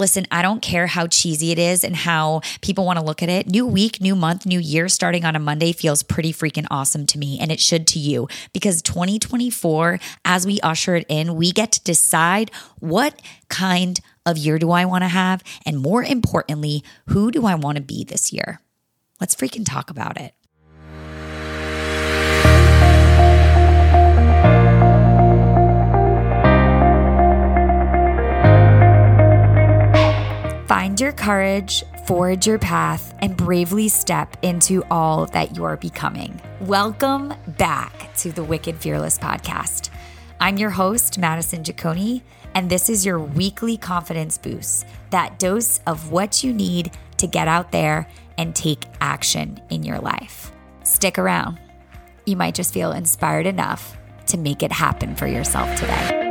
Listen, I don't care how cheesy it is and how people want to look at it. New week, new month, new year starting on a Monday feels pretty freaking awesome to me, and it should to you because 2024, as we usher it in, we get to decide what kind of year do I want to have, and more importantly, who do I want to be this year? Let's freaking talk about it. Your courage, forge your path, and bravely step into all that you're becoming. Welcome back to the Wicked Fearless podcast. I'm your host, Madison Giacone, and this is your weekly confidence boost that dose of what you need to get out there and take action in your life. Stick around. You might just feel inspired enough to make it happen for yourself today.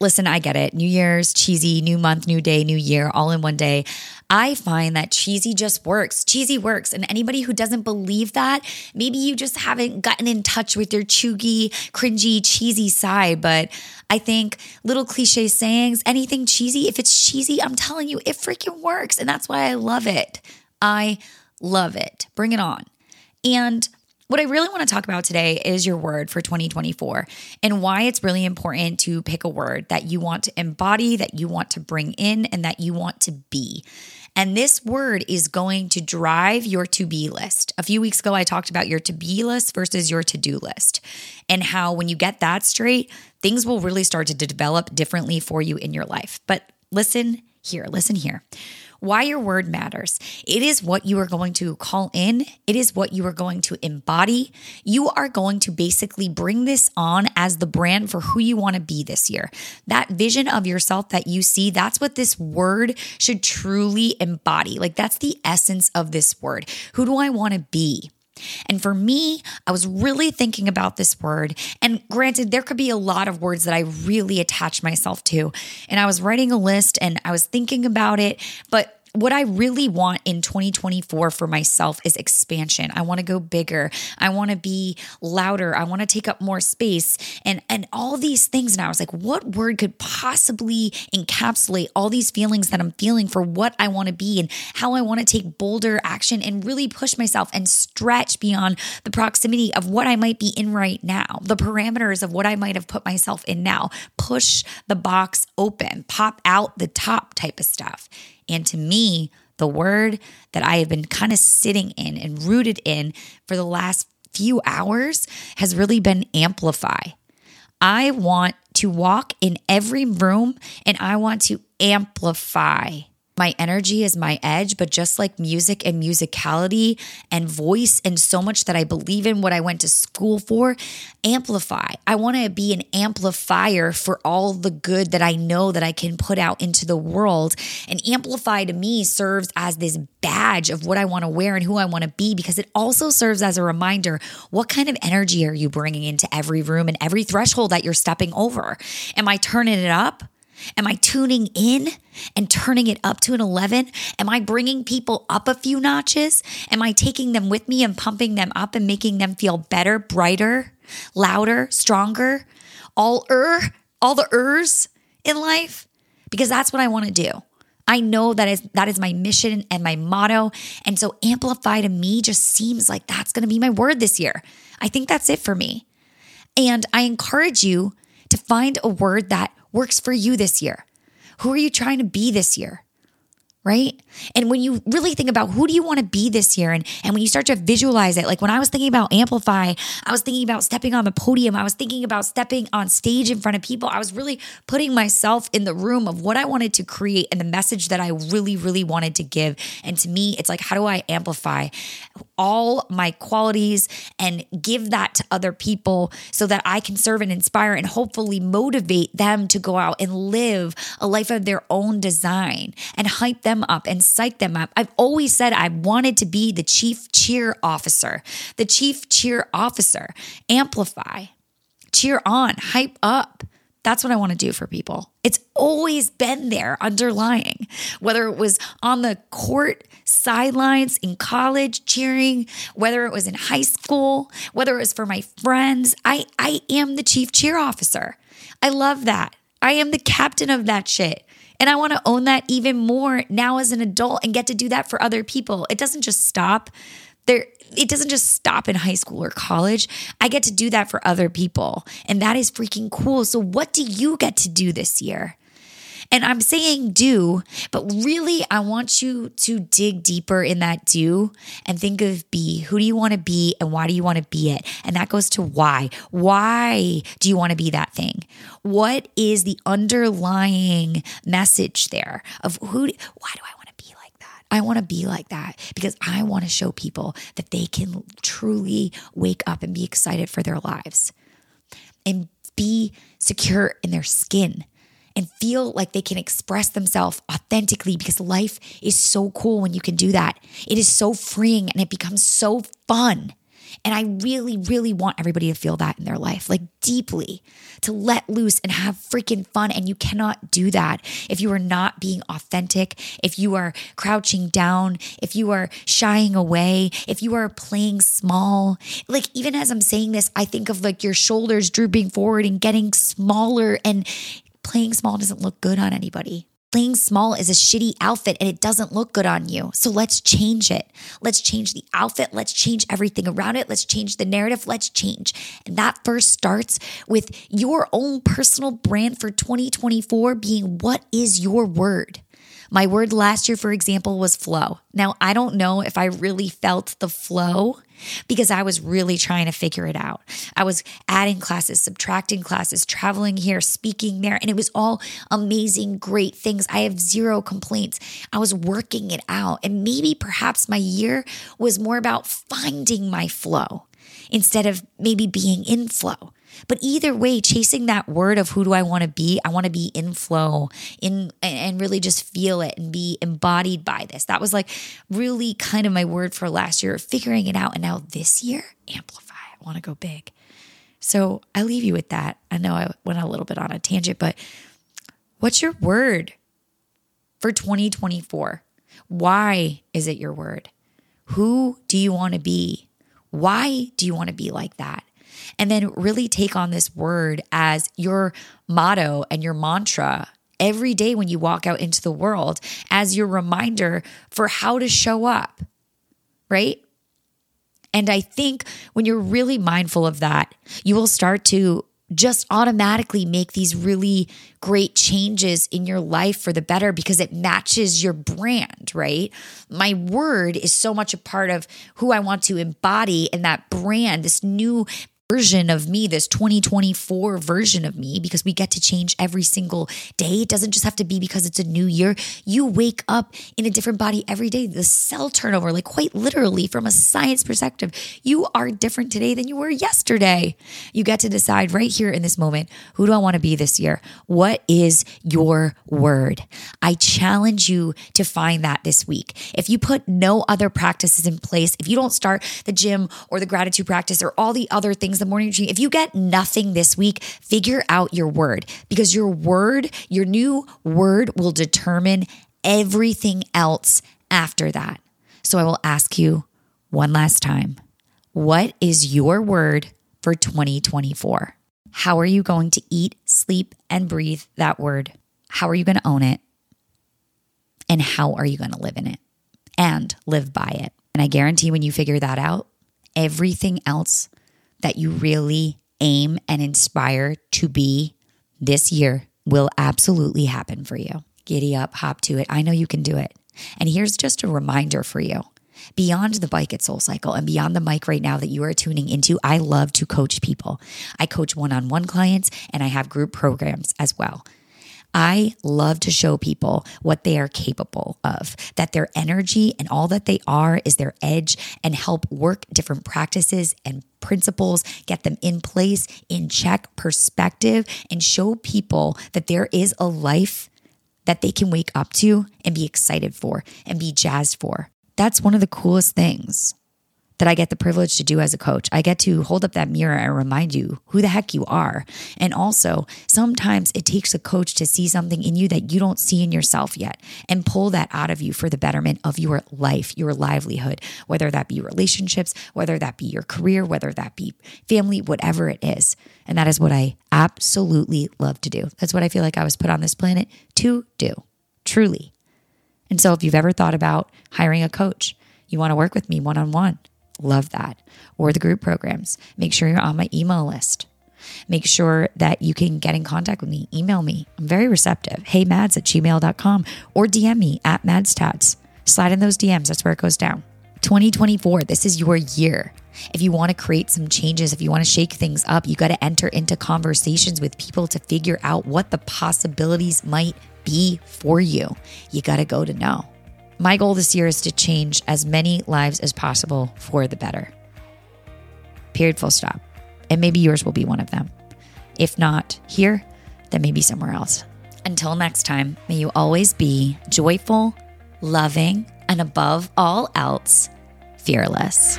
Listen, I get it. New Year's, cheesy, new month, new day, new year, all in one day. I find that cheesy just works. Cheesy works. And anybody who doesn't believe that, maybe you just haven't gotten in touch with your chuggy, cringy, cheesy side. But I think little cliche sayings, anything cheesy, if it's cheesy, I'm telling you, it freaking works. And that's why I love it. I love it. Bring it on. And what I really want to talk about today is your word for 2024 and why it's really important to pick a word that you want to embody, that you want to bring in, and that you want to be. And this word is going to drive your to be list. A few weeks ago, I talked about your to be list versus your to do list, and how when you get that straight, things will really start to develop differently for you in your life. But listen here, listen here why your word matters. It is what you are going to call in, it is what you are going to embody. You are going to basically bring this on as the brand for who you want to be this year. That vision of yourself that you see, that's what this word should truly embody. Like, that's the essence of this word. Who do I want to be? And for me, I was really thinking about this word. And granted, there could be a lot of words that I really attach myself to. And I was writing a list and I was thinking about it, but what I really want in 2024 for myself is expansion. I want to go bigger. I want to be louder. I want to take up more space and and all these things and I was like what word could possibly encapsulate all these feelings that I'm feeling for what I want to be and how I want to take bolder action and really push myself and stretch beyond the proximity of what I might be in right now. The parameters of what I might have put myself in now. Push the box open, pop out the top type of stuff. And to me, the word that I have been kind of sitting in and rooted in for the last few hours has really been amplify. I want to walk in every room and I want to amplify my energy is my edge, but just like music and musicality and voice and so much that I believe in what I went to school for, amplify. I want to be an amplifier for all the good that I know that I can put out into the world. And amplify to me serves as this badge of what I want to wear and who I want to be because it also serves as a reminder what kind of energy are you bringing into every room and every threshold that you're stepping over? Am I turning it up? Am I tuning in and turning it up to an 11? Am I bringing people up a few notches? Am I taking them with me and pumping them up and making them feel better, brighter, louder, stronger? All er, all the ers in life? Because that's what I want to do. I know that is that is my mission and my motto. And so amplify to me just seems like that's going to be my word this year. I think that's it for me. And I encourage you to find a word that works for you this year? Who are you trying to be this year? Right? And when you really think about who do you want to be this year and and when you start to visualize it, like when I was thinking about amplify, I was thinking about stepping on the podium, I was thinking about stepping on stage in front of people. I was really putting myself in the room of what I wanted to create and the message that I really really wanted to give. And to me, it's like how do I amplify all my qualities and give that to other people so that I can serve and inspire and hopefully motivate them to go out and live a life of their own design and hype them them up and psych them up. I've always said I wanted to be the chief cheer officer, the chief cheer officer, amplify, cheer on, hype up. That's what I want to do for people. It's always been there underlying, whether it was on the court sidelines in college cheering, whether it was in high school, whether it was for my friends. I, I am the chief cheer officer. I love that. I am the captain of that shit. And I want to own that even more now as an adult and get to do that for other people. It doesn't just stop there it doesn't just stop in high school or college. I get to do that for other people. And that is freaking cool. So, what do you get to do this year? And I'm saying do, but really, I want you to dig deeper in that do and think of be. Who do you want to be and why do you want to be it? And that goes to why. Why do you want to be that thing? What is the underlying message there of who, why do I want to be like that? I want to be like that because I want to show people that they can truly wake up and be excited for their lives and be secure in their skin and feel like they can express themselves authentically because life is so cool when you can do that. It is so freeing and it becomes so fun. And I really, really want everybody to feel that in their life, like deeply, to let loose and have freaking fun. And you cannot do that if you are not being authentic, if you are crouching down, if you are shying away, if you are playing small. Like, even as I'm saying this, I think of like your shoulders drooping forward and getting smaller and playing small doesn't look good on anybody. Playing small is a shitty outfit and it doesn't look good on you. So let's change it. Let's change the outfit. Let's change everything around it. Let's change the narrative. Let's change. And that first starts with your own personal brand for 2024 being what is your word? My word last year, for example, was flow. Now, I don't know if I really felt the flow because I was really trying to figure it out. I was adding classes, subtracting classes, traveling here, speaking there, and it was all amazing, great things. I have zero complaints. I was working it out. And maybe perhaps my year was more about finding my flow instead of maybe being in flow. But either way, chasing that word of who do I want to be? I want to be in flow, in and really just feel it and be embodied by this. That was like really kind of my word for last year, figuring it out. And now this year, amplify. I want to go big. So I leave you with that. I know I went a little bit on a tangent, but what's your word for 2024? Why is it your word? Who do you want to be? Why do you want to be like that? And then really take on this word as your motto and your mantra every day when you walk out into the world as your reminder for how to show up, right? And I think when you're really mindful of that, you will start to just automatically make these really great changes in your life for the better because it matches your brand, right? My word is so much a part of who I want to embody and that brand, this new version of me, this 2024 version of me, because we get to change every single day. It doesn't just have to be because it's a new year. You wake up in a different body every day. The cell turnover, like quite literally from a science perspective, you are different today than you were yesterday. You get to decide right here in this moment who do I want to be this year? What is your word? I challenge you to find that this week. If you put no other practices in place, if you don't start the gym or the gratitude practice or all the other things, the morning routine. If you get nothing this week, figure out your word because your word, your new word will determine everything else after that. So I will ask you one last time what is your word for 2024? How are you going to eat, sleep, and breathe that word? How are you going to own it? And how are you going to live in it and live by it? And I guarantee when you figure that out, everything else that you really aim and inspire to be this year will absolutely happen for you. Giddy up, hop to it. I know you can do it. And here's just a reminder for you. Beyond the bike at Soul Cycle and beyond the mic right now that you are tuning into, I love to coach people. I coach one on one clients and I have group programs as well. I love to show people what they are capable of, that their energy and all that they are is their edge, and help work different practices and principles, get them in place, in check, perspective, and show people that there is a life that they can wake up to and be excited for and be jazzed for. That's one of the coolest things that I get the privilege to do as a coach. I get to hold up that mirror and remind you who the heck you are. And also, sometimes it takes a coach to see something in you that you don't see in yourself yet and pull that out of you for the betterment of your life, your livelihood, whether that be relationships, whether that be your career, whether that be family, whatever it is. And that is what I absolutely love to do. That's what I feel like I was put on this planet to do, truly. And so if you've ever thought about hiring a coach, you want to work with me one on one, love that. Or the group programs, make sure you're on my email list. Make sure that you can get in contact with me. Email me. I'm very receptive. Hey, mads at gmail.com or DM me at madstats. Slide in those DMs. That's where it goes down. 2024, this is your year. If you want to create some changes, if you want to shake things up, you got to enter into conversations with people to figure out what the possibilities might be for you. You got to go to know. My goal this year is to change as many lives as possible for the better. Period, full stop. And maybe yours will be one of them. If not here, then maybe somewhere else. Until next time, may you always be joyful, loving, and above all else, fearless.